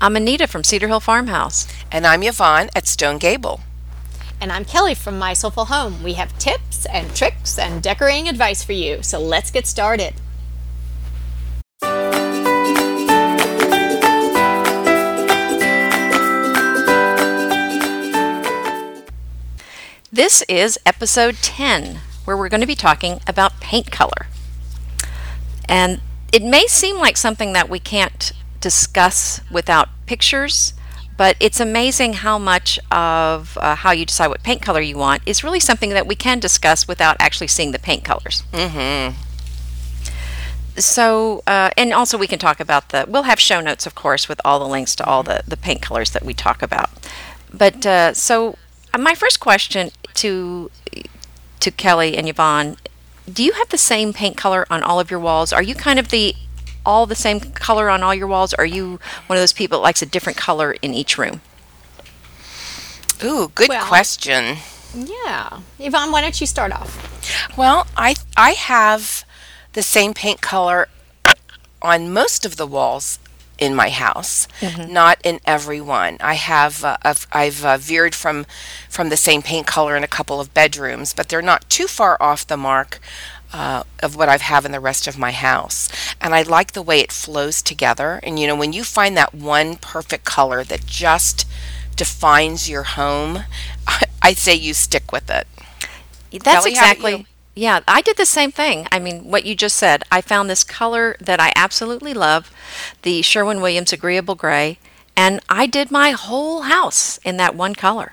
I'm Anita from Cedar Hill Farmhouse. And I'm Yvonne at Stone Gable. And I'm Kelly from My Soulful Home. We have tips and tricks and decorating advice for you. So let's get started. This is episode 10, where we're going to be talking about paint color. And it may seem like something that we can't discuss without pictures, but it's amazing how much of uh, how you decide what paint color you want is really something that we can discuss without actually seeing the paint colors. Mm-hmm. So, uh, and also we can talk about the, we'll have show notes, of course, with all the links to all the, the paint colors that we talk about. But uh, so, uh, my first question to to Kelly and Yvonne, do you have the same paint color on all of your walls? Are you kind of the all the same color on all your walls? Or are you one of those people that likes a different color in each room? Ooh, good Well- question. Yeah. Yvonne, why don't you start off? Well, I I have the same paint color on most of the walls in my house, not in every one. I have uh, I've, I've uh, veered from from the same paint color in a couple of bedrooms, but they're not too far off the mark uh, of what I have in the rest of my house. And I like the way it flows together. And you know, when you find that one perfect color that just defines your home, I say you stick with it. That's Kelly, exactly. Yeah, I did the same thing. I mean, what you just said. I found this color that I absolutely love, the Sherwin Williams Agreeable Gray, and I did my whole house in that one color.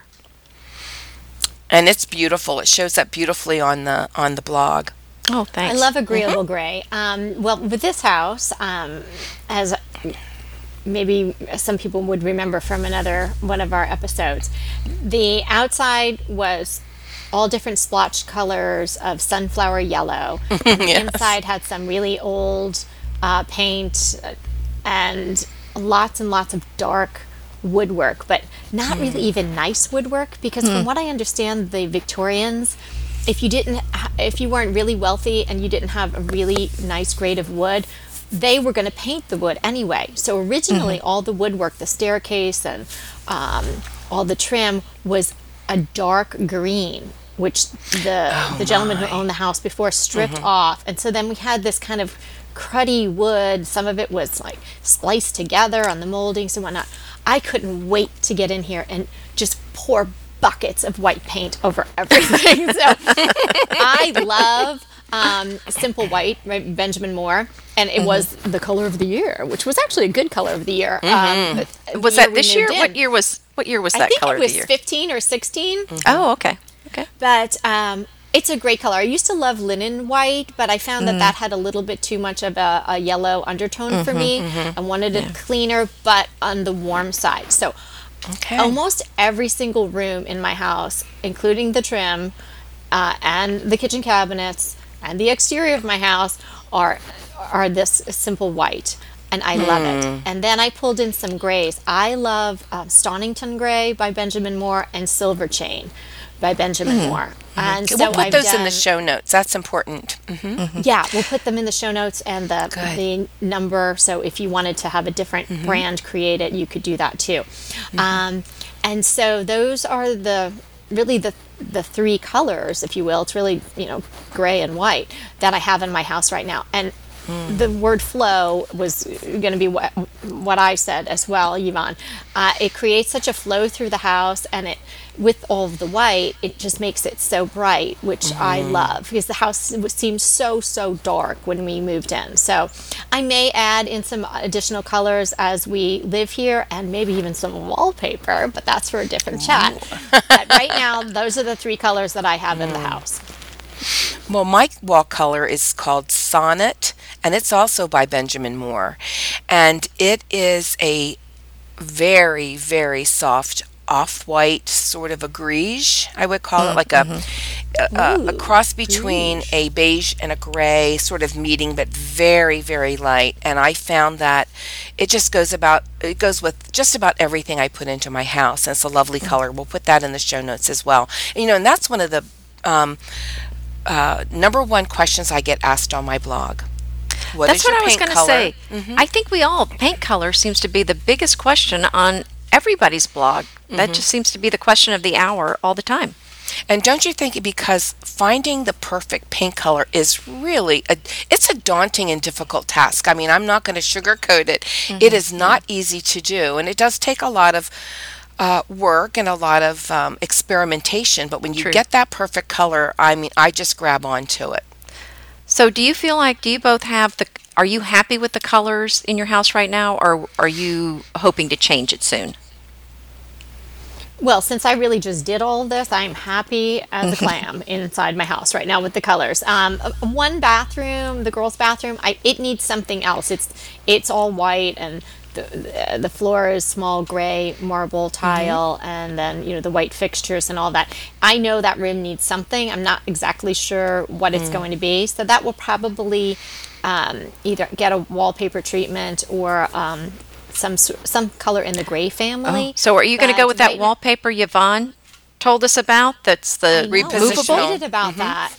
and it's beautiful. It shows up beautifully on the on the blog. Oh, thanks. I love agreeable gray. Um, well, with this house, um, as maybe some people would remember from another one of our episodes, the outside was all different splotched colors of sunflower yellow. The inside had some really old uh, paint uh, and lots and lots of dark woodwork, but not really even nice woodwork because from what I understand, the Victorians, if you didn't, if you weren't really wealthy and you didn't have a really nice grade of wood, they were going to paint the wood anyway. So originally, all the woodwork, the staircase and um, all the trim was a dark green, which the the gentleman who owned the house before stripped off, and so then we had this kind of cruddy wood. Some of it was like spliced together on the moldings and whatnot. I couldn't wait to get in here and just pour buckets of white paint over everything. so I love um, Simple White, right, Benjamin Moore, and it was the color of the year, which was actually a good color of the year. Um, but the was that this year? moved What year was what year was I that think color it was of the year? 15 or 16. Oh, okay. Okay. But um, it's a great color. I used to love linen white, but I found that that had a little bit too much of a, a yellow undertone for me. I wanted it cleaner, but on the warm side. So Okay. almost every single room in my house, including the trim uh, and the kitchen cabinets and the exterior of my house, are are this simple white. And I love it. And then I pulled in some grays. I love um, Stonington Gray by Benjamin Moore and Silver Chain by Benjamin Moore. And so we'll put I've those in the show notes. That's important. hmm yeah, we'll put them in the show notes and the Good. the number. So if you wanted to have a different Mm-hmm. brand created, you could do that too. Um, and so those are the really the the three colors, if you will. It's really you know gray and white that I have in my house right now. And Hmm. the word flow was going to be what, what I said as well, Yvonne. Uh, it creates such a flow through the house, and it with all of the white, it just makes it so bright, which I Mm-hmm. love because the house seemed so so dark when we moved in. So I may add in some additional colors as we live here, and maybe even some wallpaper, but that's for a different chat. but right now, those are the three colors that I have in Mm. the house. Well, my wall color is called Sonnet, and it's also by Benjamin Moore. And it is a very, very soft off-white sort of a greige, I would call it, like a, a, a, a cross between a beige and a gray sort of meeting, but very, very light. And I found that it just goes about, it goes with just about everything I put into my house. And it's a lovely color. We'll put that in the show notes as well. And, you know, and that's one of the um, uh, number one questions I get asked on my blog. What That's what I was going to say. Mhm. I think we all paint color seems to be the biggest question on everybody's blog. Mm-hmm. That just seems to be the question of the hour all the time. And don't you think because finding the perfect paint color is really a it's a daunting and difficult task. I mean, I'm not going to sugarcoat it. Mm-hmm. It is not easy to do, and it does take a lot of uh, work and a lot of um, experimentation. But when you True. get that perfect color, I mean, I just grab onto it. So, do you feel like do you both have the are you happy with the colors in your house right now or are you hoping to change it soon? Well, since I really just did all this, I'm happy as a clam inside my house right now with the colors. Um, one bathroom, the girls' bathroom, I, it needs something else. It's it's all white and the the floor is small gray marble tile, and then you know the white fixtures and all that. I know that room needs something. I'm not exactly sure what it's going to be, so that will probably um, either get a wallpaper treatment or um, some some color in the gray family. So, are you going to go with that right wallpaper Yvonne told us about? That's the I know, I'm Repositional. excited about that.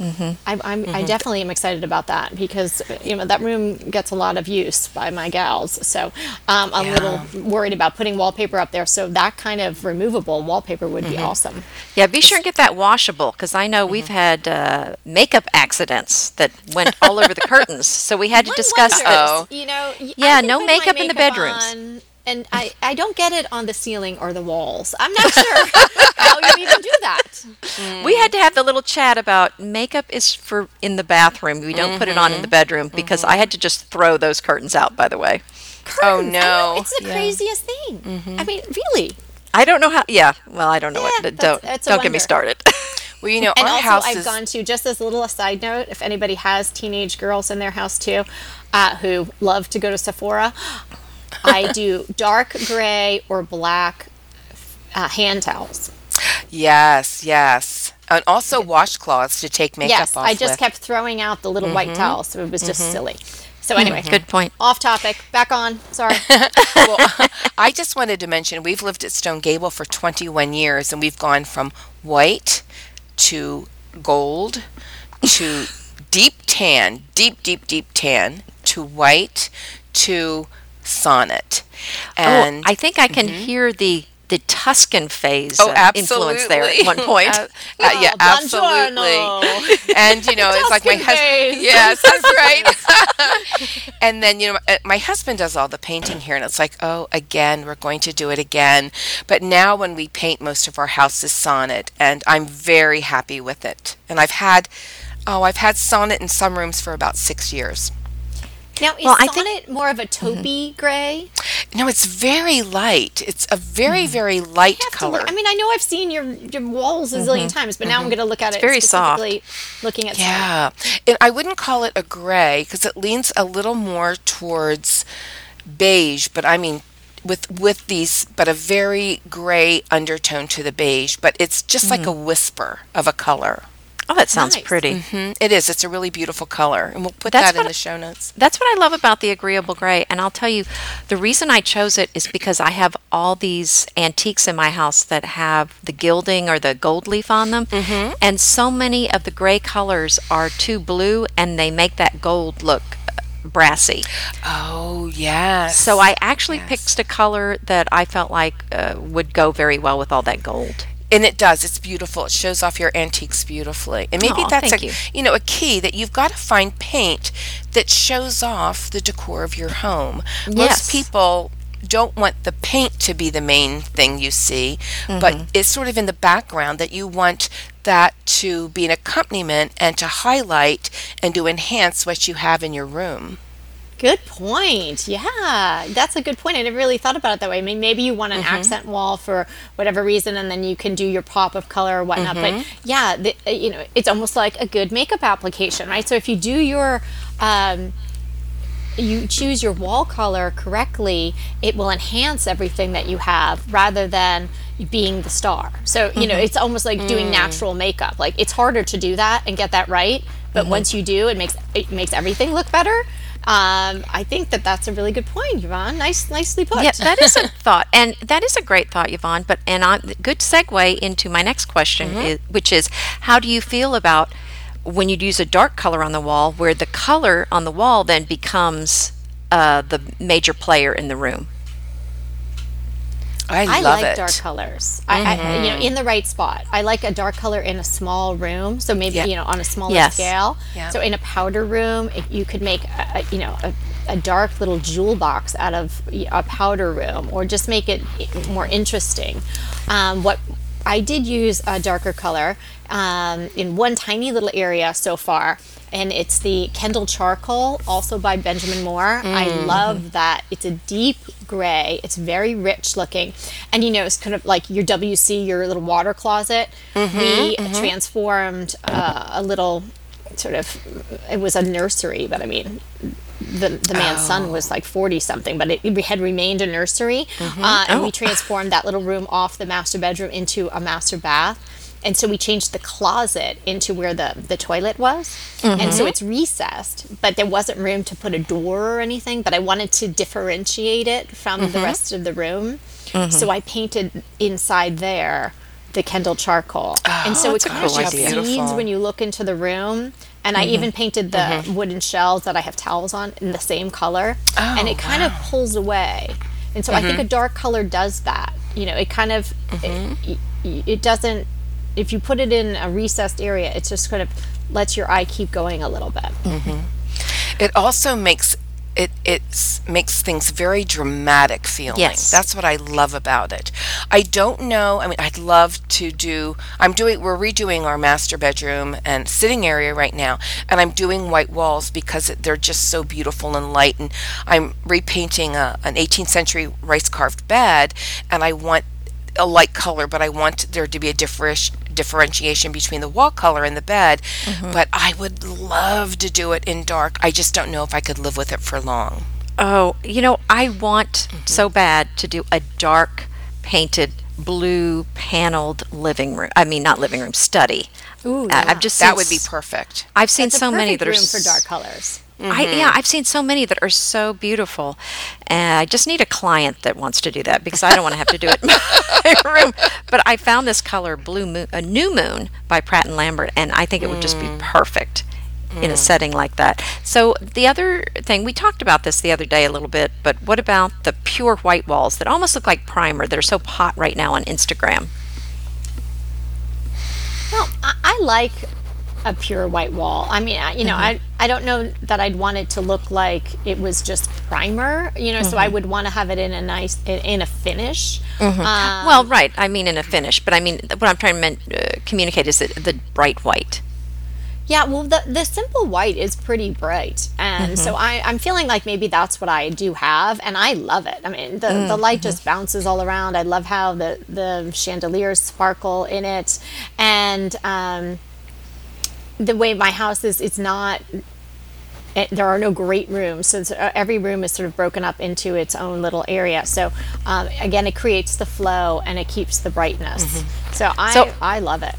I, I'm, I definitely am excited about that because you know that room gets a lot of use by my gals. So um, I'm a little worried about putting wallpaper up there. So that kind of removable wallpaper would be awesome. Yeah, be sure and get that washable because I know we've had uh, makeup accidents that went all over the curtains. So we had to One discuss wonders. Oh. You know, Yeah, no my makeup in the bedrooms. on, and I, I don't get it on the ceiling or the walls. I'm not sure how you even do that. We had to have the little chat about makeup is for in the bathroom. We don't put it on in the bedroom because I had to just throw those curtains out. By the way, Oh, Curtains, I know, no. it's the craziest thing. I mean, really. I don't know how. Yeah, well, I don't know Yeah, what. that's- Don't that's don't get me started. Well, you know, And our also, house I've is gone to just as a little side note. If anybody has teenage girls in their house too, uh, who love to go to Sephora, I do dark gray or black uh, hand towels. yes, yes, and also washcloths to take makeup yes, off I just with. kept throwing out the little white mm-hmm. towels, so it was just mm-hmm. silly. So hmm, anyway, Good point. off topic. Back on. Sorry. well, I just wanted to mention we've lived at Stone Gable for 21 years and we've gone from white to gold to deep tan, deep, deep, deep tan to white to sonnet. And oh, I think I can hear the the Tuscan phase Oh, uh, influence there at one point. Uh, uh, yeah, Oh, absolutely. And you know, it's like my husband. Yes, that's right. and then you know, uh, my husband does all the painting here, and it's like, oh, again, we're going to do it again. But now, when we paint, most of our house is sonnet, and I'm very happy with it. And I've had, oh, I've had sonnet in some rooms for about six years. Now, is Well, I sonnet think- more of a mm-hmm. taupey gray? No, it's very light. It's a very, mm. very light to color. I mean, I know I've seen your your walls a zillion mm-hmm. times, but now I'm mm-hmm. going to look at it very soft. specifically looking at. Yeah, and I wouldn't call it a gray because it leans a little more towards beige. But I mean, with with these, but a very gray undertone to the beige. But it's just like a whisper of a color. Oh, that sounds Nice. pretty. hmm It is. It's a really beautiful color, and we'll put That's that in what the show notes. That's what I love about the agreeable gray. And I'll tell you, the reason I chose it is because I have all these antiques in my house that have the gilding or the gold leaf on them. Mm-hmm. And so many of the gray colors are too blue and they make that gold look uh, brassy. Oh yes. So I actually Yes. picked a color that I felt like uh, would go very well with all that gold. And it does. It's beautiful. It shows off your antiques beautifully. And maybe Aw, that's thank a you. know a key that you've got to find paint that shows off the decor of your home. Yes. Most people don't want the paint to be the main thing you see, Mm-hmm. but it's sort of in the background that you want that to be an accompaniment and to highlight and to enhance what you have in your room. Good point. Yeah, that's a good point. I never really thought about it that way. I mean, maybe you want an mm-hmm. accent wall for whatever reason, and then you can do your pop of color or whatnot. But mm-hmm. yeah, the, uh, you know, it's almost like a good makeup application, right? So if you do your um, you choose your wall color correctly, it will enhance everything that you have rather than being the star. So, you know, mm-hmm. it's almost like doing mm. natural makeup. Like it's harder to do that and get that right, but once you do, it makes it makes everything look better. Um, I think that that's a really good point, Yvonne. Nice, nicely put. Yeah, that is a thought, and that is a great thought, Yvonne. But and I, good segue into my next question, is, which is, how do you feel about when you'd use a dark color on the wall, where the color on the wall then becomes uh, the major player in the room. I, I love like it. dark colors. I, I, you know, in the right spot. I like a dark color in a small room. So maybe Yeah. you know on a smaller Yes. scale. Yeah. So in a powder room, if you could make a, a, you know a, a dark little jewel box out of a powder room, or just make it more interesting. Um, what I did use a darker color um, in one tiny little area so far, and it's the Kendall charcoal, also by Benjamin Moore. I love that. It's a deep gray. It's very rich looking, and you know it's kind of like your WC, your little water closet. we transformed uh, a little sort of. It was a nursery, but I mean, the the man's son was like forty something, but it, it had remained a nursery, uh, and we transformed that little room off the master bedroom into a master bath. And so we changed the closet into where the, the toilet was. And so it's recessed, but there wasn't room to put a door or anything. But I wanted to differentiate it from the rest of the room. So I painted inside there the Kendall charcoal. and so it kind of just seeds when you look into the room. And I even painted the wooden shelves that I have towels on in the same color. and it kind of pulls away. And so I think a dark color does that. You know, it kind of, it, it doesn't, if you put it in a recessed area, it just kind of lets your eye keep going a little bit. Mm-hmm. It also makes it it makes things very dramatic feeling. Yes. That's what I love about it. I don't know. I mean, I'd love to do. I'm doing. We're redoing our master bedroom and sitting area right now, and I'm doing white walls because they're just so beautiful and light. And I'm repainting a, an 18th century rice carved bed, and I want a light color, but I want there to be a differenti- differentiation between the wall color and the bed. Mm-hmm. But I would love to do it in dark. I just don't know if I could live with it for long. Oh, you know, I want mm-hmm. so bad to do a dark painted blue paneled living room. I mean, not living room, study. Ooh, I- I've just That would be perfect. I've seen It's a so many perfect that are room for dark colors. I, mm-hmm. yeah, I've seen so many that are so beautiful, and I just need a client that wants to do that because I don't want to have to do it in my room. But I found this color, blue moon, a new moon by Pratt and Lambert, and I think it would just be mm. perfect in a mm. setting like that. So the other thing we talked about this the other day a little bit, but what about the pure white walls that almost look like primer that are so hot right now on Instagram? Well, I, I like a pure white wall. I mean, I, you know, I I don't know that I'd want it to look like it was just primer. You know, so I would want to have it in a nice in, in a finish. Um, well, right. I mean in a finish, but I mean what I'm trying to uh, communicate is that the bright white. Yeah, well, the the simple white is pretty bright, and so I I'm feeling like maybe that's what I do have, and I love it. I mean, the the light just bounces all around. I love how the the chandeliers sparkle in it, and um, the way my house is, it's not. It, there are no great rooms, so it's, uh, every room is sort of broken up into its own little area. So um, again, it creates the flow and it keeps the brightness. So I So- I love it.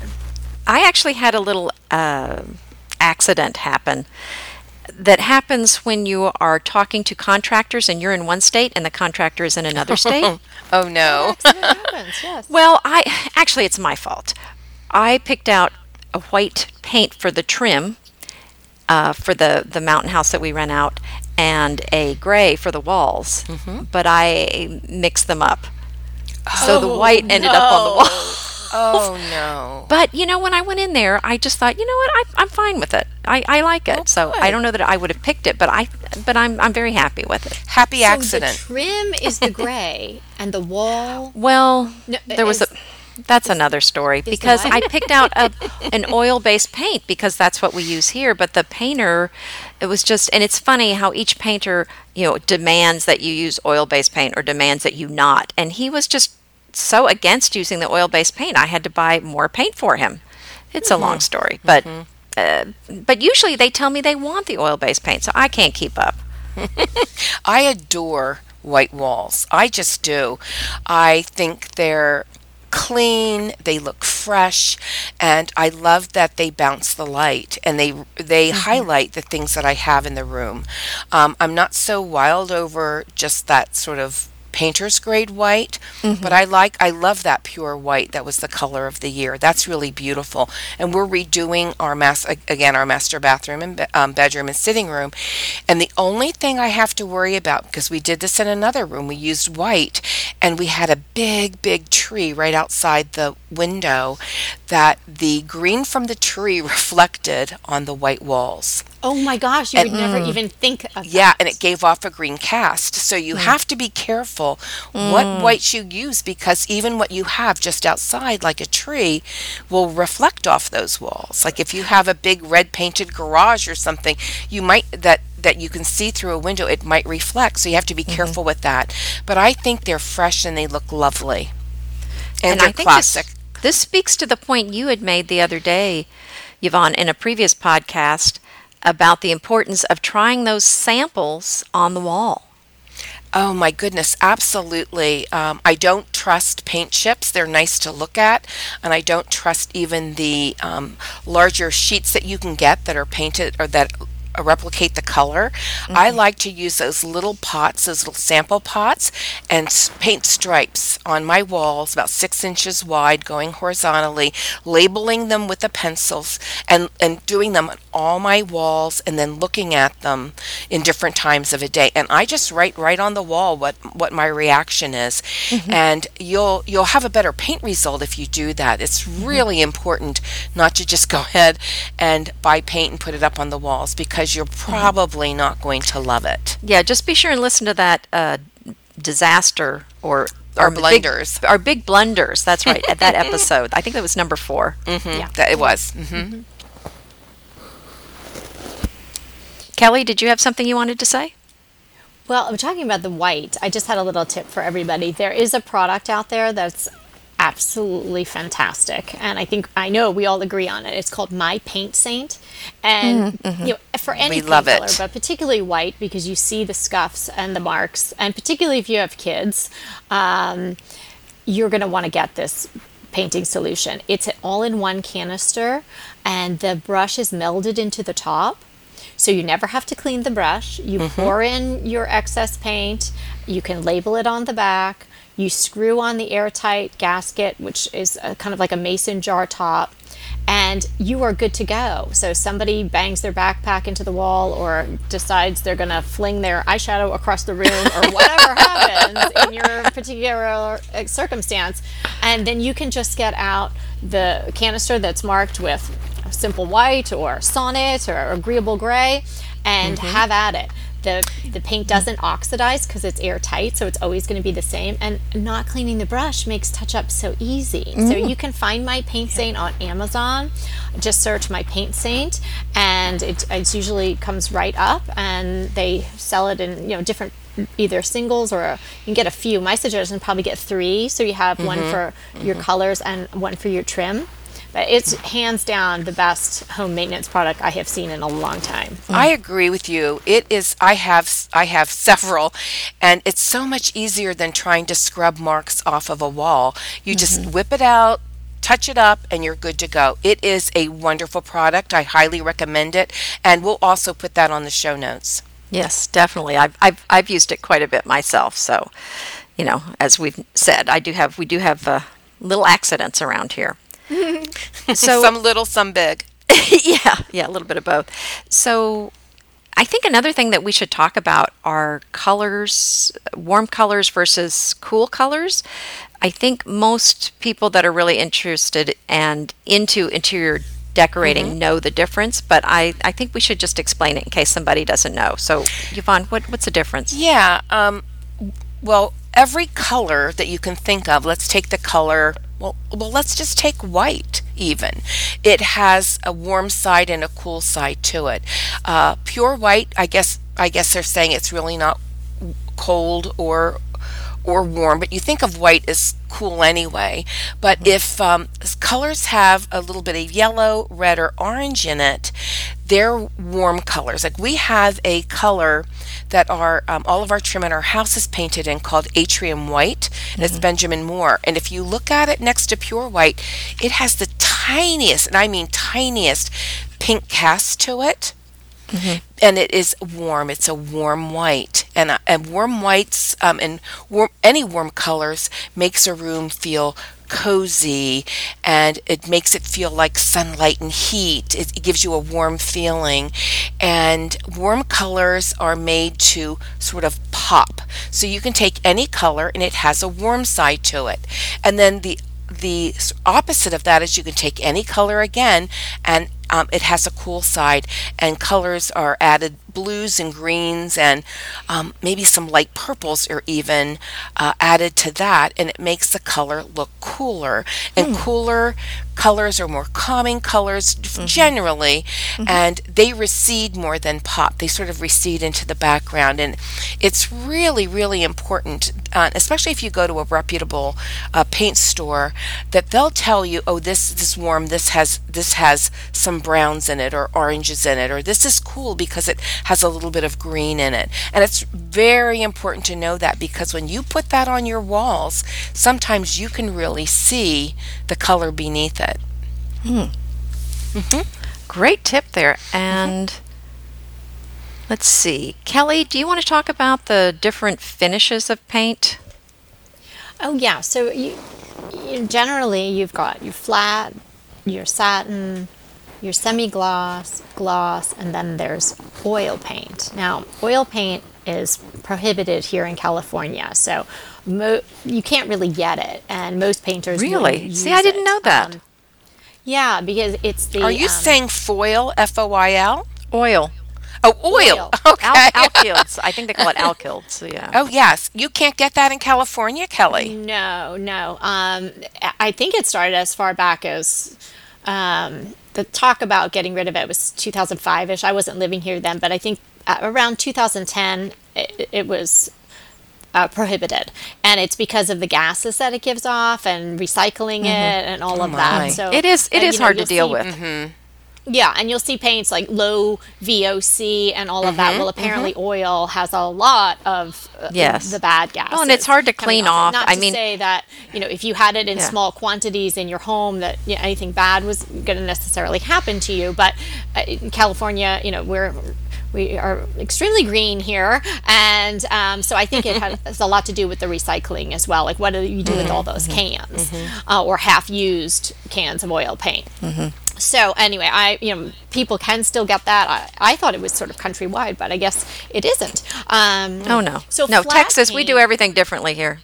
I actually had a little uh, accident happen that happens when you are talking to contractors and you're in one state and the contractor is in another state. Oh no. Happens, yes. well, I actually it's my fault. I picked out a white paint for the trim uh, for the the mountain house that we rent out and a gray for the walls, but I mixed them up. So the white ended up on the wall. Oh no. But you know, when I went in there, I just thought, you know what, I, I'm fine with it. I, I like it. so I don't know that I would have picked it, but I, but I'm I'm very happy with it. Happy So accident. the trim is the gray, and the wall. Well, No, there was a. That's another story because I picked out a, an oil-based paint because that's what we use here. But the painter, it was just, and it's funny how each painter, you know, demands that you use oil-based paint or demands that you not. And he was just so against using the oil-based paint. I had to buy more paint for him. It's a long story, but uh, but usually they tell me they want the oil-based paint, so I can't keep up. I adore white walls. I just do. I think they're clean, they look fresh, and I love that they bounce the light and they they highlight the things that I have in the room. Um, I'm not so wild over just that sort of painter's grade white, but I like I love that pure white. That was the color of the year. That's really beautiful. And we're redoing our mas again our master bathroom and um, bedroom and sitting room. And the only thing I have to worry about because we did this in another room, we used white, and we had a big big tree right outside the window that the green from the tree reflected on the white walls. Oh my gosh, you would never mm, even think of Yeah, that. and it gave off a green cast. So you have to be careful what mm. whites you use because even what you have just outside, like a tree, will reflect off those walls. Like if you have a big red painted garage or something, you might that that you can see through a window, it might reflect. So you have to be mm-hmm. careful with that. But I think they're fresh and they look lovely. And, they're I think classic. This, this speaks to the point you had made the other day, Yvonne, in a previous podcast about the importance of trying those samples on the wall. Oh my goodness, absolutely. Um, I don't trust paint chips. They're nice to look at, and I don't trust even the um, larger sheets that you can get that are painted or that Uh, replicate the color. I mm-hmm. like to use those little pots, those little sample pots, and s- paint stripes on my walls about six inches wide, going horizontally, labeling them with the pencils, and and doing them on all my walls, and then looking at them in different times of a day. And I just write right on the wall what what my reaction is, mm-hmm. and you'll you'll have a better paint result if you do that. It's mm-hmm. really important not to just go ahead and buy paint and put it up on the walls because you're probably not going to love it. Yeah, just be sure and listen to that uh, disaster or Our or big- blunders. our big blunders. That's right. At that episode, I think that was number 4 Yeah, that it was. hmm Kelly, did you have something you wanted to say? Well, I'm talking about the white. I just had a little tip for everybody. There is a product out there that's absolutely fantastic, and I think I know we all agree on it. It's called My Paint Saint, and mm-hmm, you mm-hmm. know for any paint love color, it. but particularly white because you see the scuffs and the marks, and particularly if you have kids, um, you're going to want to get this painting solution. It's an all-in-one canister, and the brush is melded into the top. So you never have to clean the brush. You mm-hmm. pour in your excess paint. You can label it on the back. You screw on the airtight gasket, which is a, kind of like a mason jar top, and you are good to go. So somebody bangs their backpack into the wall or decides they're going to fling their eyeshadow across the room or whatever happens in your particular circumstance, and then you can just get out the canister that's marked with simple white or sonnet or agreeable gray and mm-hmm. have at it the the paint doesn't oxidize because it's airtight so it's always going to be the same. And not cleaning the brush makes touch up so easy. So mm. you can find my paint saint on amazon. Just search my paint saint and it it's usually comes right up and they sell it in you know different either singles or you can get a few. My suggestion probably get three. So you have one mm-hmm. for your mm-hmm. colors and one for your trim but it's hands down the best home maintenance product I have seen in a long time. I agree with you. It is. I have. I have several, and it's so much easier than trying to scrub marks off of a wall. You just whip it out, touch it up, and you're good to go. It is a wonderful product. I highly recommend it, and we'll also put that on the show notes. Yes, definitely. I've, I've, I've used it quite a bit myself. So, you know, as we've said, I do have, we do have uh, little accidents around here. so, some little, some big. yeah, yeah, a little bit of both. So, I think another thing that we should talk about are colors, warm colors versus cool colors. I think most people that are really interested and into interior decorating know the difference, but I, I think we should just explain it in case somebody doesn't know. So, Yvonne, what, what's the difference? Yeah. Um, well, every color that you can think of. Let's take the color. Well, well, let's just take white. Even it has a warm side and a cool side to it. Uh, pure white. I guess. I guess they're saying it's really not cold or or warm, but you think of white as cool anyway. But if um, colors have a little bit of yellow, red, or orange in it, they're warm colors. Like we have a color that our um, all of our trim in our house is painted in called atrium white, and it's Benjamin Moore. And if you look at it next to pure white, it has the tiniest, and I mean tiniest, pink cast to it and it is warm. It's a warm white, and uh, and warm whites um, and warm any warm colors makes a room feel cozy and it makes it feel like sunlight and heat. It, it gives you a warm feeling. And warm colors are made to sort of pop. So you can take any color and it has a warm side to it. And then the the opposite of that is you can take any color again and um, it has a cool side and colors are added blues and greens and um, maybe some light purples are even uh, added to that and it makes the color look cooler. And cooler colors are more calming colors f- generally and they recede more than pop. They sort of recede into the background and it's really really important uh, especially if you go to a reputable uh, paint store that they'll tell you oh this this warm this has this has some browns in it or oranges in it or this is cool because it has a little bit of green in it and it's very important to know that because when you put that on your walls sometimes you can really see the color beneath it hmm. mm-hmm. Great tip there. And let's see. Kelly, do you want to talk about the different finishes of paint? Oh yeah. So you, you generally you've got your flat, your satin, your semi-gloss, gloss, and then there's oil paint. Now, oil paint is prohibited here in California, so mo- you can't really get it, and most painters wouldn't Really? See, I didn't it. know that. Um, yeah, because it's the. are you um, saying foil f-o-i-l Oil. oh oil, Oil. okay Al- alkyds. I think they call it alkyds. Yeah. oh yes you can't get that in california kelly No, no. Um, I- I think it started as far back as um, the talk about getting rid of it was 2005 ish. I wasn't living here then, but I think uh, around 2010 it, it was uh, prohibited, and it's because of the gases that it gives off and recycling it and all of my. that. So It is. It and, is you know, hard to deal see- with. Yeah, and you'll see paints like low VOC and all of that. Mm-hmm, Well, apparently, oil has a lot of uh, Yes. the bad gas. Well, and it's hard to clean off. off. Not I to mean- say that you know if you had it in Yeah. small quantities in your home that you know, anything bad was going to necessarily happen to you. But uh, in California, you know, we're we are extremely green here, and um, so I think it has a lot to do with the recycling as well. Like, what do you do with all those cans uh, or half-used cans of oil paint? So anyway, I you know people can still get that. I, I thought it was sort of countrywide, but I guess it isn't. Um, Oh no. So no, Texas, we do everything differently here.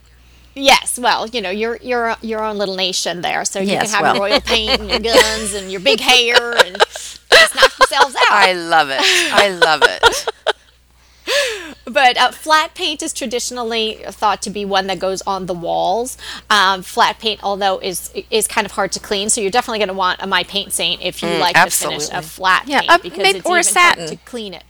Yes, well, you know, you're you're your own little nation there, so you Yes, can have your well. oil paint and your guns and your big hair and just knock yourselves out. i love it i love it But uh, flat paint is traditionally thought to be one that goes on the walls. Um, flat paint, although is is kind of hard to clean, so you're definitely going to want a My Paint Saint if you like the finish absolutely. of flat Yeah, paint uh, because maybe- it's or even hard satin. to clean it.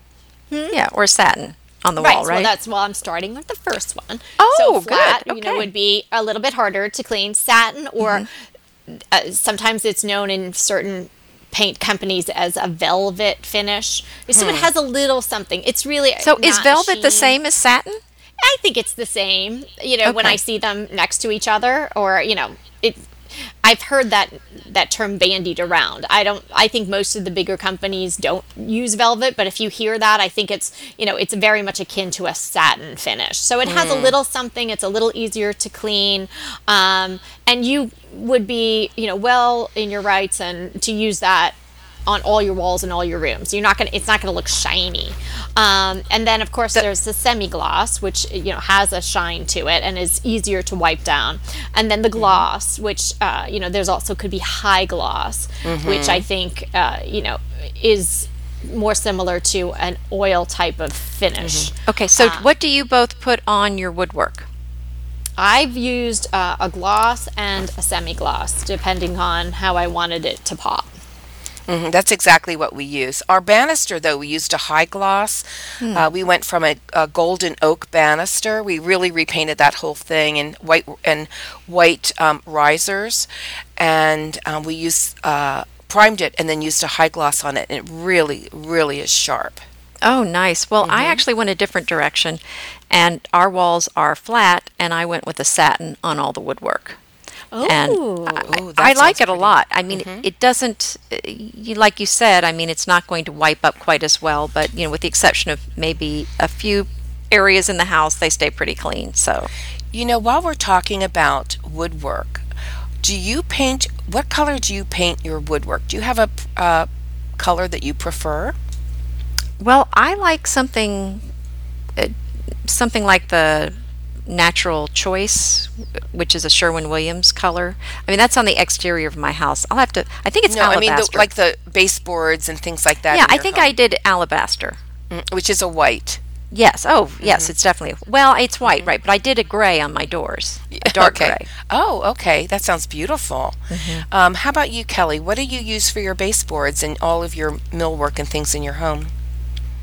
Yeah, or satin on the Right. wall, right? Well, that's well. I'm starting with the first one. Oh, so good. flat, you know, Okay. would be a little bit harder to clean. Satin, or Mm-hmm. uh, sometimes it's known in certain paint companies as a velvet finish. So it has a little something. It's really Hmm. so is velvet the same as satin? I think it's the same. You know, when I see them next to each other, or you know, it. I've heard that that term bandied around. I don't. I think most of the bigger companies don't use velvet, but if you hear that, I think it's you know it's very much akin to a satin finish. So it has a little something. It's a little easier to clean, um, and you would be you know well in your rights and to use that on all your walls and all your rooms. You're not gonna. It's not gonna look shiny. Um, and then of course there's the semi gloss, which you know has a shine to it and is easier to wipe down. And then the gloss, which uh, you know there's also could be high gloss, which I think uh, you know is more similar to an oil type of finish. Okay, so what do you both put on your woodwork? I've used uh, a gloss and a semi gloss depending on how I wanted it to pop. Mhm, That's exactly what we use. Our banister, though, we used a high gloss. Uh, we went from a, a golden oak banister. We really repainted that whole thing in white and white um, risers, and um, we used uh, primed it and then used a high gloss on it. And it really, really is sharp. Oh, nice. Well, I actually went a different direction, and our walls are flat, and I went with a satin on all the woodwork. And Ooh. I, Ooh, that I like sounds it a lot. I mean, it, it doesn't, uh, you, like you said. I mean, it's not going to wipe up quite as well, but you know, with the exception of maybe a few areas in the house, they stay pretty clean. So, You know, while we're talking about woodwork, do you paint? What color do you paint your woodwork? Do you have a uh, color that you prefer? well, I like something, uh, something like the natural choice, which is a Sherwin Williams color. I mean, that's on the exterior of my house. I'll have to. I think it's No, I mean the, like the baseboards and things like that. yeah, I think home. I did alabaster. Mm, which is a white. Yes. Oh, yes. It's definitely well. It's white, right? But I did a gray on my doors, a dark okay. gray. Oh, okay. That sounds beautiful. Um, how about you, Kelly? What do you use for your baseboards and all of your millwork and things in your home?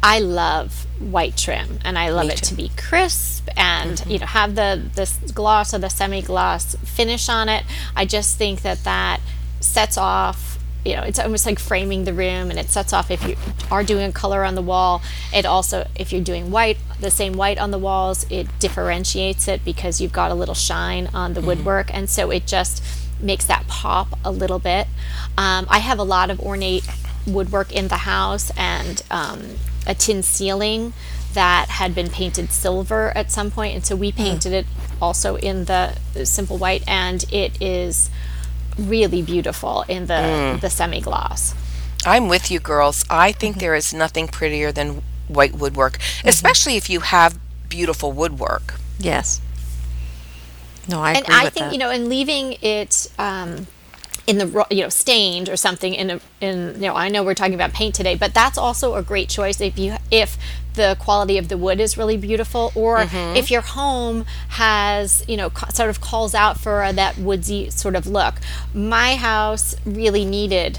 I love white trim and I love Me it too. to be crisp and you know have the this gloss or the semi-gloss finish on it. I just think that that sets off you know it's almost like framing the room and it sets off if you are doing a color on the wall. It also if you're doing white the same white on the walls it differentiates it because you've got a little shine on the woodwork and so it just makes that pop a little bit. Um, I have a lot of ornate woodwork in the house and um, a tin ceiling that had been painted silver at some point, and so we hmm. painted it also in the simple white, and it is really beautiful in the hmm. the semi gloss. I'm with you, girls. I think mm-hmm. there is nothing prettier than white woodwork, mm-hmm. especially if you have beautiful woodwork. Yes. No, I and agree I with think that. you know, and leaving it um, in the you know stained or something in a in you know I know we're talking about paint today, but that's also a great choice if you if the quality of the wood is really beautiful, or Mm-hmm. if your home has you know co- sort of calls out for that woodsy sort of look. My house really needed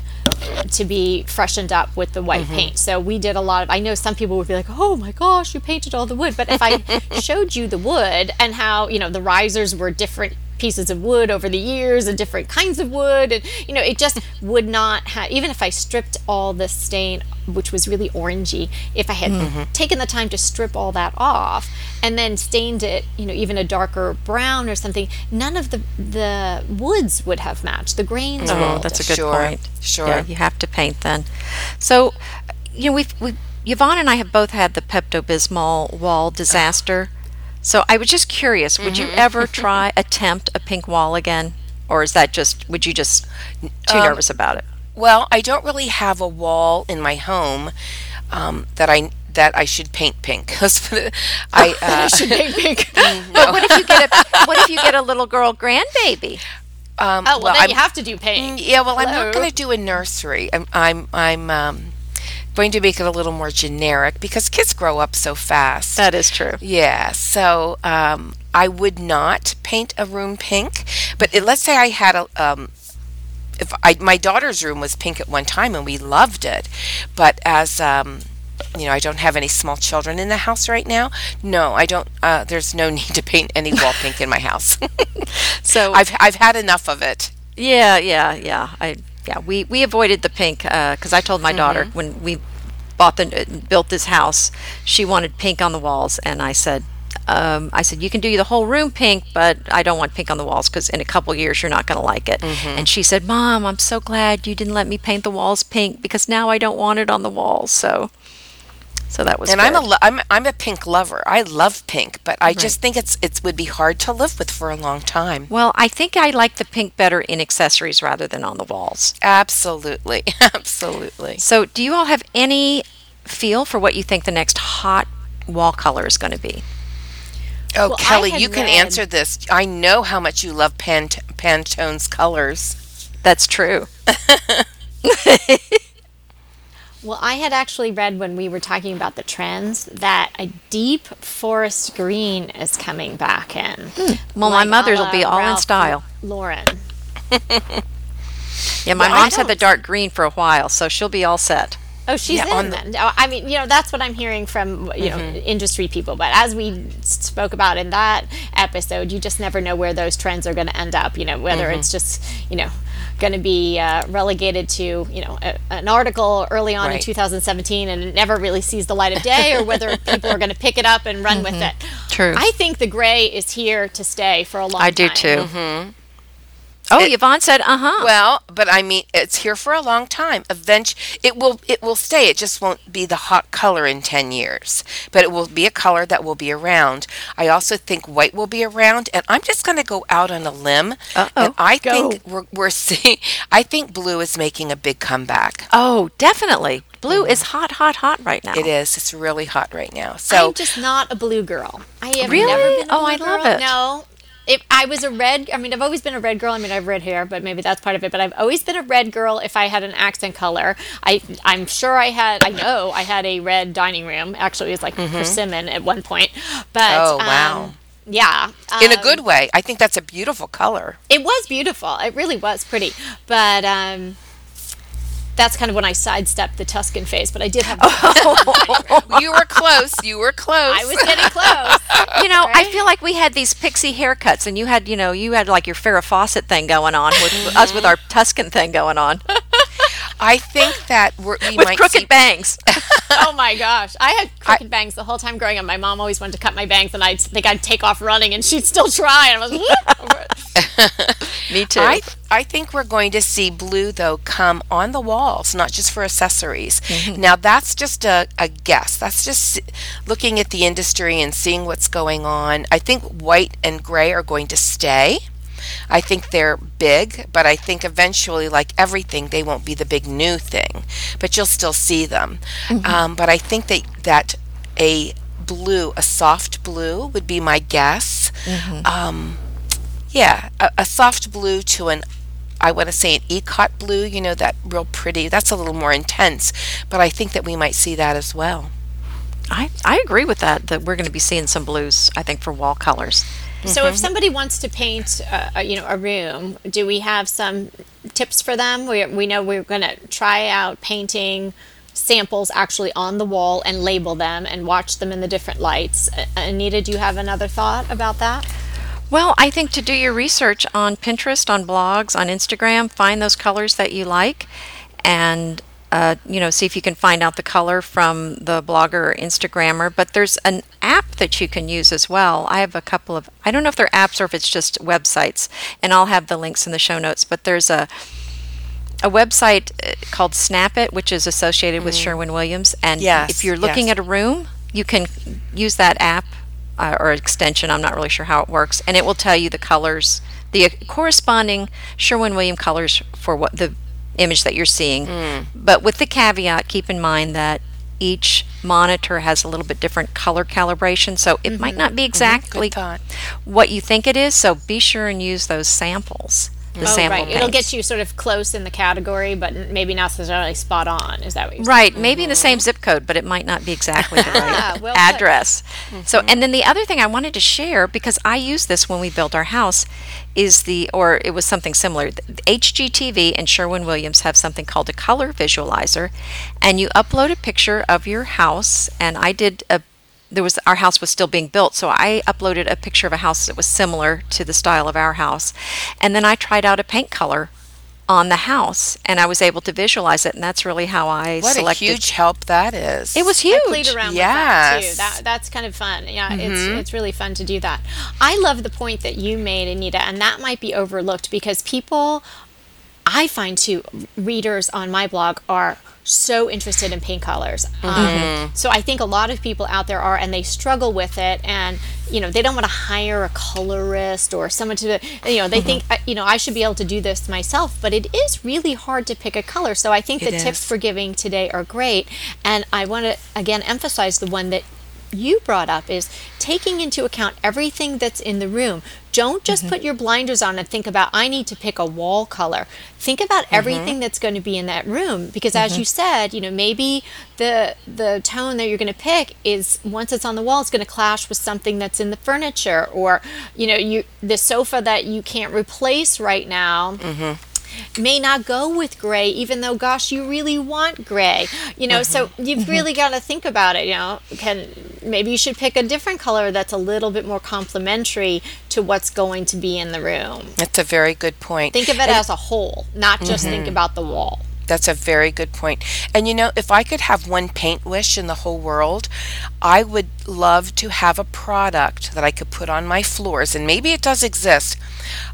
to be freshened up with the white Mm-hmm. paint. So we did a lot of I know some people would be like, "Oh my gosh, you painted all the wood." But if I showed you the wood and how, you know, the risers were different pieces of wood over the years and different kinds of wood and you know, it just would not have even if I stripped all the stain which was really orangey, if I had mm-hmm. taken the time to strip all that off and then stained it, you know, even a darker brown or something, none of the the woods would have matched. The grains were Oh, all that's a good Sure, point. sure. Yeah, you have to paint then. So, you know, we've we Yvonne and I have both had the Pepto Bismol wall disaster. So I was just curious, would you ever try attempt a pink wall again, or is that just would you just too nervous about it? Well, I don't really have a wall in my home um, that I that I should paint pink. 'Cause I uh, But what if you get a what if you get a little girl grandbaby? um, Oh, well, then I'm- you have to do paint. Yeah, well, I'm not Hello. going to do a nursery. I'm I'm I'm um, going to make it a little more generic because kids grow up so fast. That is true. yeah, so um, I would not paint a room pink, but it, let's say I had a um, if I my daughter's room was pink at one time and we loved it, but as um, you know, I don't have any small children in the house right now. No, I don't. Uh, there's no need to paint any wall pink in my house. So I've I've had enough of it. Yeah, yeah, yeah. I yeah, we we avoided the pink uh, because I told my daughter mm-hmm. when we bought the built this house, she wanted pink on the walls, and I said. Um, I said you can do the whole room pink, but I don't want pink on the walls because in a couple years you're not going to like it. Mm-hmm. And she said, "Mom, I'm so glad you didn't let me paint the walls pink because now I don't want it on the walls." So, so that was. and I'm a lo- I'm I'm a pink lover. I love pink, but I just think it's it would be hard to live with for a long time. well. I think I like the pink better in accessories rather than on the walls. Absolutely, absolutely. So, do you all have any feel for what you think the next hot wall color is going to be? Oh, Well, Kelly, you can read- answer this. I know how much you love Pant- Pantone's colors. That's true. Well, I had actually read when we were talking about the trends that a deep forest green is coming back in. Hmm. Well, my mother's will be all in style. Lauren. Yeah, my Well, mom's had the dark green for a while, so she'll be all set. Oh, she's Yeah, on in the- then. Oh, I mean, you know, that's what I'm hearing from you know mm-hmm. industry people. But as we spoke about in that episode, you just never know where those trends are going to end up. You know, whether mm-hmm. it's just you know going to be uh, relegated to you know a, an article early on in 2017 and it never really sees the light of day, or whether people are going to pick it up and run with mm-hmm. it. True. I think the gray is here to stay for a long time. I time. do too. Oh, it- Yvonne said, uh huh. Well, but I mean, it's here for a long time. Eventually, it will it will stay. It just won't be the hot color in ten years, but it will be a color that will be around. I also think white will be around, and I'm just going to go out on a limb. Uh-oh. And I Go. think we're, we're seeing. I think blue is making a big comeback. oh, definitely. Blue is hot, hot, hot right now. It is. It's really hot right now. So I'm just not a blue girl. I have Really? never been a Oh, I girl. love it. No. If I was a red, I mean, I've always been a red girl. I mean, I've red hair, but maybe that's part of it. But I've always been a red girl. If I had an accent color, I, I'm sure I had. I know I had a red dining room. Actually, it was like persimmon at one point. But Mm-hmm. Oh, wow. um, yeah, in a um, good way, I think that's a beautiful color. It was beautiful. It really was pretty. But um, that's kind of when I sidestepped the Tuscan phase. But I did have. Oh you were close. You were close. I was getting close. You know, I feel like we had these pixie haircuts, and you had, you know, you had like your Farrah Fawcett thing going on with mm-hmm. us with our Tuscan thing going on I think that we're, we with might crooked see bangs. oh my gosh. I had crooked bangs the whole time growing up. My mom always wanted to cut my bangs, and I'd think I'd take off running, and she'd still try. And I was, whoop, over it. Me too. I I think we're going to see blue though come on the walls, not just for accessories. Mm-hmm. Now that's just a, a guess. That's just looking at the industry and seeing what's going on. I think white and gray are going to stay. I think they're big, but I think eventually, like everything, they won't be the big new thing. But you'll still see them. Mm-hmm. Um, but I think that that a blue, a soft blue, would be my guess. Mm-hmm. Um, yeah, a, a soft blue to an I want to say an ecot blue, you know, that real pretty. That's a little more intense, but I think that we might see that as well. I, I agree with that, that we're going to be seeing some blues, I think, for wall colors. So, if somebody wants to paint, uh, a- you know, a room, do we have some tips for them? We, we know we're going to try out painting samples actually on the wall and label them and watch them in the different lights. Uh, Anita, do you have another thought about that? Well, I think to do your research on Pinterest, on blogs, on Instagram, find those colors that you like, and uh, you know, see if you can find out the color from the blogger or Instagrammer. But there's an app that you can use as well. I have a couple of, I don't know if they're apps or if it's just websites, and I'll have the links in the show notes. But there's a a website uh, called Snap It, which is associated with Sherwin Williams, and Yes, if you're looking yes. at a room, you can use that app uh, or extension. I'm not really sure how it works, and it will tell you the colors, the corresponding Sherwin Williams colors for what the image that you're seeing. Mm. But with the caveat, keep in mind that each monitor has a little bit different color calibration, so it might not be exactly Mm-hmm. what you think it is. So be sure and use those samples. The Oh, sample right. It'll get you sort of close in the category, but maybe not necessarily spot on. Is that what you're saying? Right, maybe in the same zip code, but it might not be exactly the Ah, right well put. address. So, and then the other thing I wanted to share because I used this when we built our house is the, or it was something similar. HGTV and Sherwin Williams have something called a color visualizer, and you upload a picture of your house. And I did a there was our house was still being built so i uploaded a picture of a house that was similar to the style of our house and then i tried out a paint color on the house and i was able to visualize it and that's really how i What selected a huge help that is. it was huge. I huge played around with that too. That that's kind of fun. Yeah, it's mm-hmm. it's really fun to do that. I love the point that you made, Anita, and that might be overlooked because people I find too readers on my blog are so interested in paint colors. Um, so I think a lot of people out there are, and they struggle with it, and you know they don't want to hire a colorist or someone to, you know, they think uh, you know I should be able to do this myself, but it is really hard to pick a color. So I think the It tips is. for giving today are great, and I want to again emphasize the one that you brought up is taking into account everything that's in the room. Don't just mm-hmm. put your blinders on and think about I need to pick a wall color. Think about mm-hmm. everything that's going to be in that room because as mm-hmm. you said, you know, maybe the the tone that you're going to pick is once it's on the wall it's going to clash with something that's in the furniture or you know, you the sofa that you can't replace right now may not go with gray even though gosh you really want gray you know so mm-hmm. you've really mm-hmm. got to think about it you know can maybe you should pick a different color that's a little bit more complementary to what's going to be in the room. That's a very good point. think of it as a whole not just think mm-hmm. about the wall That's a very good point. And you know, if I could have one paint wish in the whole world, I would love to have a product that I could put on my floors, and maybe it does exist.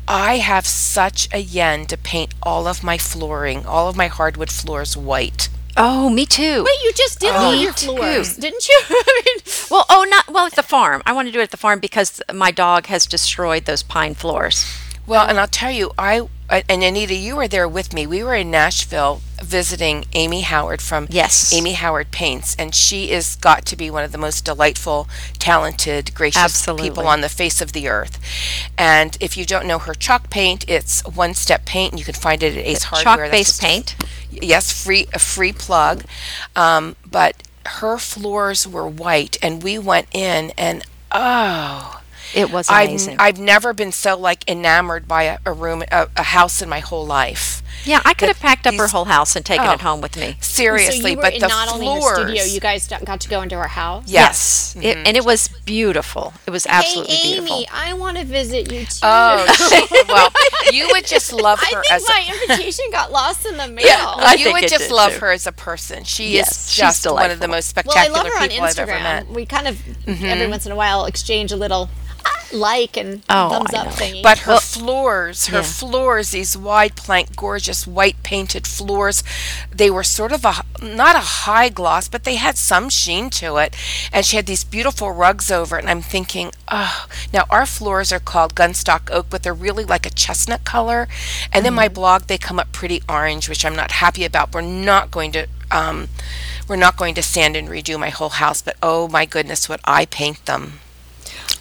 I have such a yen to paint all of my flooring, all of my hardwood floors white. Oh, me too. Wait, you just did oh, all Me your too. floors, didn't you? I mean, Well, oh, not well at the farm. I want to do it at the farm because my dog has destroyed those pine floors. Well, and I'll tell you, I and Anita, you were there with me. We were in Nashville visiting Amy Howard from Yes. Amy Howard Paints, and she is got to be one of the most delightful, talented, gracious Absolutely. people on the face of the earth. And if you don't know her chalk paint, it's one step paint, and you can find it at Ace Hardware. That's Chalk-based just a- paint. yes, free a free plug. Um, but her floors were white, and we went in, and oh. It was I've, amazing. I've never been so like enamored by a, a room, a, a house in my whole life. yeah, I could have packed up her whole house and taken Oh. it home with me. Seriously, so you were but in the not floors. only the studio, you guys got to go into her house. yes. It, mm-hmm. and it was beautiful. It was absolutely hey, Amy, beautiful. I want to visit you too. Oh, well, you would just love her. I her think as a, my invitation got lost in the mail. yeah, I you would just love too. her as a person. She Yes, is she's just one of the delightful. most well, I spectacular love her on people I've ever met. Instagram. We kind of every mm-hmm. once in a while exchange a little like and Oh, thumbs I up know. thingy. But her Well- floors, her Yeah. floors, these wide plank, gorgeous white painted floors, they were sort of a not a high gloss, but they had some sheen to it. And she had these beautiful rugs over it. And I'm thinking, oh, now our floors are called gunstock oak, but they're really like a chestnut color. And in my blog, they come up pretty orange, which I'm not happy about. We're not going to. Um, we're not going to sand and redo my whole house, but oh my goodness, would I paint them?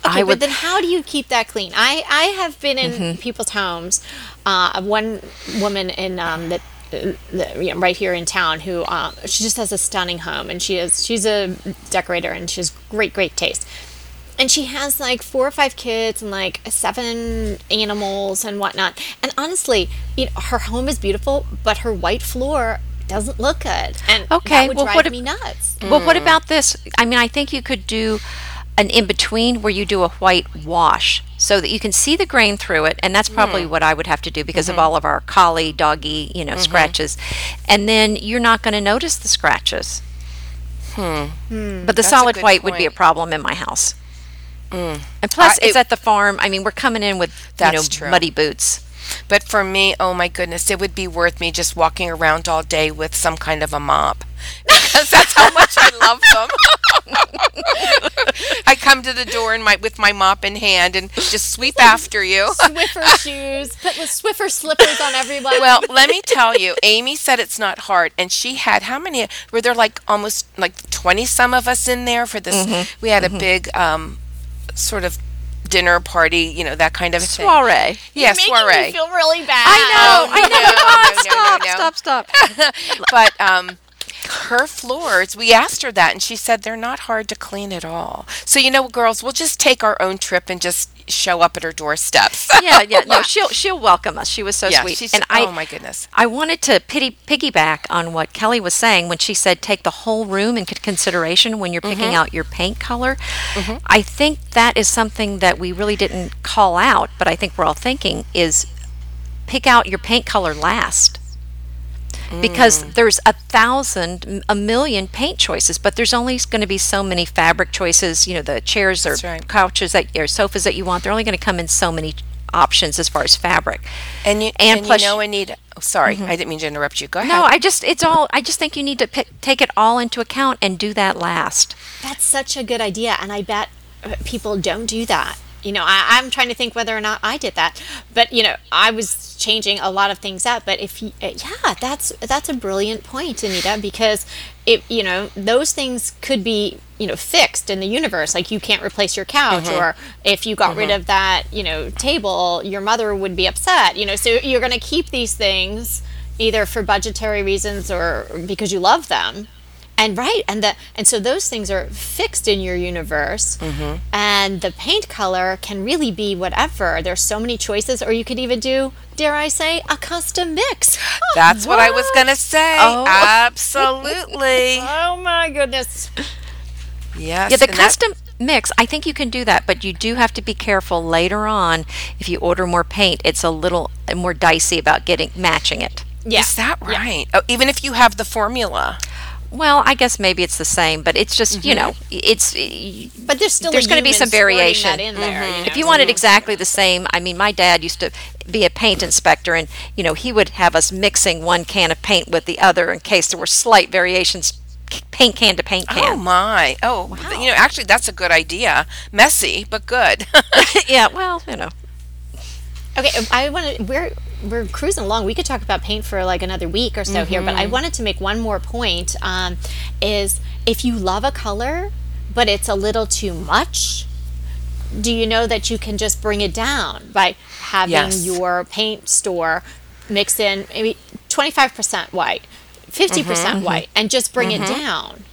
Okay, I but then how do you keep that clean? I, I have been in Mm-hmm. people's homes. Uh, one woman in um, that. uh, the- you know, right here in town, who um, she just has a stunning home, and she is she's a decorator, and she has great great taste, and she has like four or five kids and like seven animals and whatnot. And honestly, you know, her home is beautiful, but her white floor doesn't look good, and Okay, that would well, drive what me nuts. Well, what about this? I mean, I think you could do an in between where you do a white wash so that you can see the grain through it, and that's probably mm. what I would have to do because of mm-hmm. all of our collie, doggy, you know, mm-hmm. scratches, and then you're not going to notice the scratches. Hmm. hmm but the That's solid good white would be a problem in my house. Mm. And plus, I- it's it- at the farm. I mean, we're coming in with you know That's true. muddy boots. But for me, oh my goodness, it would be worth me just walking around all day with some kind of a mop. Because that's how much I love them. I come to the door in my with my mop in hand and just sweep after you. Swiffer shoes, put the Swiffer slippers on everybody. Well, let me tell you, Amy said it's not hard, and she had how many? Were there like almost like twenty some of us in there for this? Mm-hmm. We had a big um, sort of dinner party, you know, that kind of thing. Soiree. Yeah, making soiree. me feel really bad. I know. Oh, I know. no, Come on, no, no, no, no. stop, stop, stop. but um her floors we asked her that and she said they're not hard to clean at all so you know girls we'll just take our own trip and just show up at her doorsteps yeah, yeah. No, she'll she'll welcome us. She was so yeah sweet. she's and I, oh my goodness I wanted to pity, piggyback on what Kelly was saying when she said take the whole room into consideration when you're picking Mm-hmm. out your paint color. I think that is something that we really didn't call out, but I think we're all thinking is pick out your paint color last. Because Mm. there's a thousand, a million paint choices, but there's only going to be so many fabric choices. You know, the chairs or right. couches that or sofas that you want. They're only going to come in so many options as far as fabric. and you And and, plus- you know anita oh, sorry i didn't mean to interrupt you go ahead No, I just it's all I just think you need to pick, take it all into account and do that last. That's such a good idea, and I bet uh, people don't do that. You know, I, I'm trying to think whether or not I did that, but you know, I was changing a lot of things up. But if you, uh, yeah, that's that's a brilliant point, Anita, because it you know those things could be you know fixed in the universe. Like you can't replace your couch, or if you got rid of that you know table, your mother would be upset. You know, so you're going to keep these things either for budgetary reasons or because you love them and right and the and so those things are fixed in your universe Mm-hmm. and the paint color can really be whatever there's so many choices or you could even do dare i say a custom mix that's what i was gonna say Oh. absolutely oh my goodness yes Yeah, the and that- custom mix, I think you can do that, but you do have to be careful later on if you order more paint, it's a little more dicey about getting matching it. Yeah. Is that right? Oh, even if you have the formula. Well, I guess maybe it's the same, but it's just you Mm-hmm. know, it's But there's still There's going to be some variation. That in there, you know, if you so- wanted exactly the same, I mean, my dad used to be a paint inspector, and you know, he would have us mixing one can of paint with the other in case there were slight variations, paint can to paint can. Oh my! Oh, you know, actually, that's a good idea. Messy, but good. yeah, well, you know, Okay, I want to. We're we're cruising along. We could talk about paint for like another week or so here, but I Mm-hmm. wanted to make one more point. Um, is if you love a color, but it's a little too much, do you know that you can just bring it down by having Yes. your paint store mix in maybe twenty five percent white, 50 Mm-hmm, percent white, and just bring it down.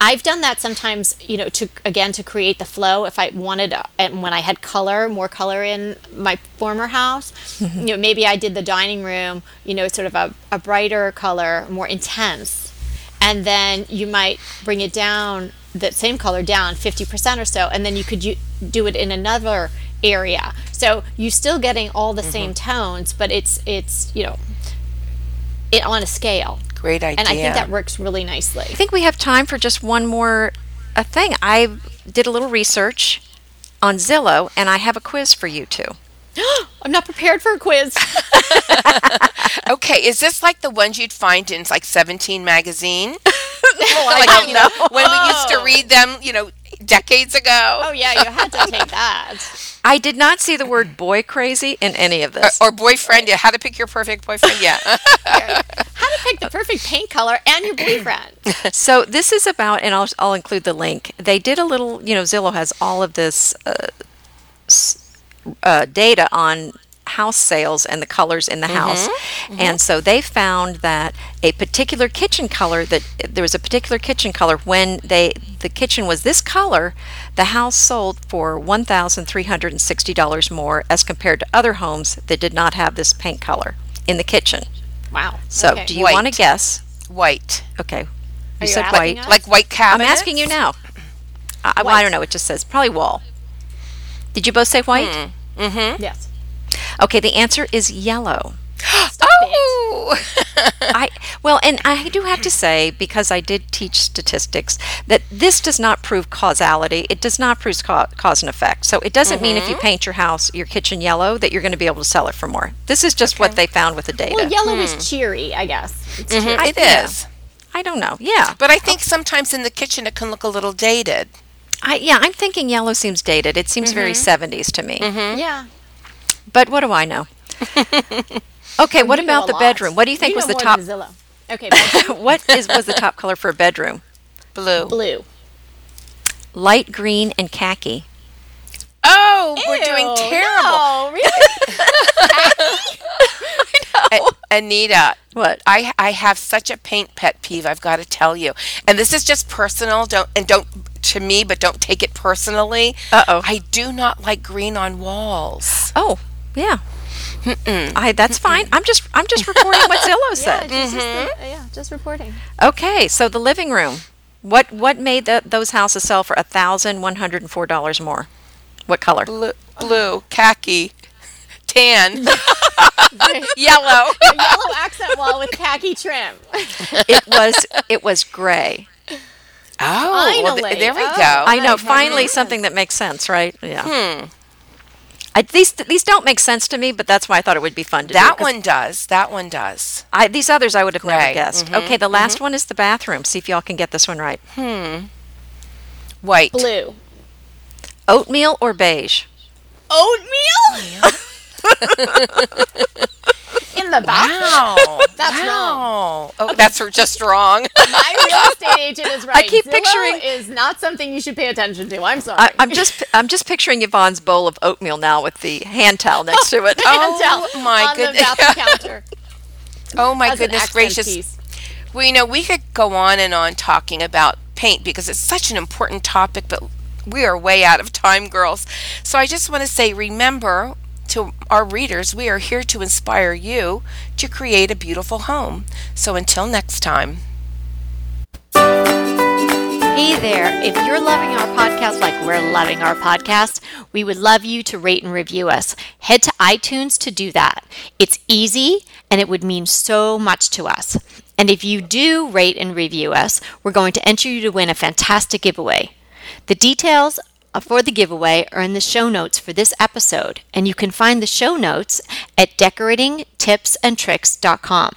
I've done that sometimes, you know, to again to create the flow. If I wanted, and when I had color, more color in my former house, you know, maybe I did the dining room, you know, sort of a, a brighter color, more intense, and then you might bring it down, that same color down 50% or so, and then you could u- do it in another area. So you're still getting all the same mm-hmm. tones, but it's it's you know, it on a scale, Great idea. and I think that works really nicely. I think we have time for just one more uh, thing. I did a little research on Zillow, and I have a quiz for you two. I'm not prepared for a quiz. Okay, is this like the ones you'd find in like 17 magazine? I like don't you know, when we used to read them, you know, decades ago. Oh yeah, you had to take that. I did not see the word boy crazy in any of this. Or boyfriend, yeah, how to pick your perfect boyfriend, yeah. How to pick the perfect paint color and your boyfriend. So this is about, and I'll, I'll include the link. They did a little, you know, Zillow has all of this uh, uh, data on house sales and the colors in the house, and so they found that a particular kitchen color that there was a particular kitchen color when they the kitchen was this color, the house sold for one thousand three hundred and sixty dollars more as compared to other homes that did not have this paint color in the kitchen. Wow. So, Okay. do you want to guess? White. Okay, you you said white. us? Like white cabinets? I'm asking you now. I, well, I don't know. It just says probably wall. Did you both say white? Mm. hmm Yes. Okay, the answer is yellow. Stop. Oh! I well, and I do have to say because I did teach statistics that this does not prove causality. It does not prove ca- cause and effect. So it doesn't mean if you mm-hmm. paint your house, your kitchen yellow, that you're going to be able to sell it for more. This is just what they found with the data. Well, yellow is hmm. cheery, I guess. It's mm-hmm. cheery. It yeah. is. I don't know. Yeah, But I think sometimes in the kitchen it can look a little dated. I yeah, I'm thinking yellow seems dated. It seems very mm-hmm. 70s to me. Yeah. But what do I know? Okay, what about the lot. bedroom? What do you think You was know the more top? than Zillow. Okay, what is was the top color for a bedroom? Blue. blue. Light green and khaki. Oh, we're doing terrible. No, really? A- Anita, What? I I have such a paint pet peeve. I've got to tell you, and this is just personal. Don't and don't to me, but don't take it personally. Uh-oh. I do not like green on walls. Oh, yeah. I that's fine. I'm just I'm just reporting what Zillow yeah, said. just, just the- mm-hmm. yeah, just reporting. Okay, so the living room. What what made the, those houses sell for a thousand one hundred and four dollars more? What color? Blue, blue khaki, tan, yellow. A yellow accent wall with khaki trim. It was it was gray. Oh, well, th- there we Oh. go. I know. Finally, makes something that makes sense, right? Yeah. Hmm. I, these these don't make sense to me, but that's why I thought it would be fun to do. That one does. That one does. I, these others I would have never Gray. guessed. Okay, the last one is the bathroom. See if y'all can get this one right. Hmm. White. Blue. Oatmeal or beige? Oatmeal? In the bathroom? Wow. That's wrong. Oh, that's just wrong. My real estate agent is right. I keep Zillow picturing- is not something you should pay attention to. I'm sorry. I, I'm just I'm just picturing Yvonne's bowl of oatmeal now with the hand towel next to it. Hand oh towel Oh, my on goodness. the bathroom counter. oh my as goodness gracious. piece. Well, you know, we could go on and on talking about paint because it's such an important topic, but we are way out of time, girls. So I just want to say remember to our readers, we are here to inspire you to create a beautiful home. So until next time. Hey there. If you're loving our podcast like we're loving our podcast, we would love you to rate and review us. Head to iTunes to do that. It's easy and it would mean so much to us. And if you do rate and review us, we're going to enter you to win a fantastic giveaway. The details Uh, for the giveaway are in the show notes for this episode, and you can find the show notes at decoratingtipsandtricks.com.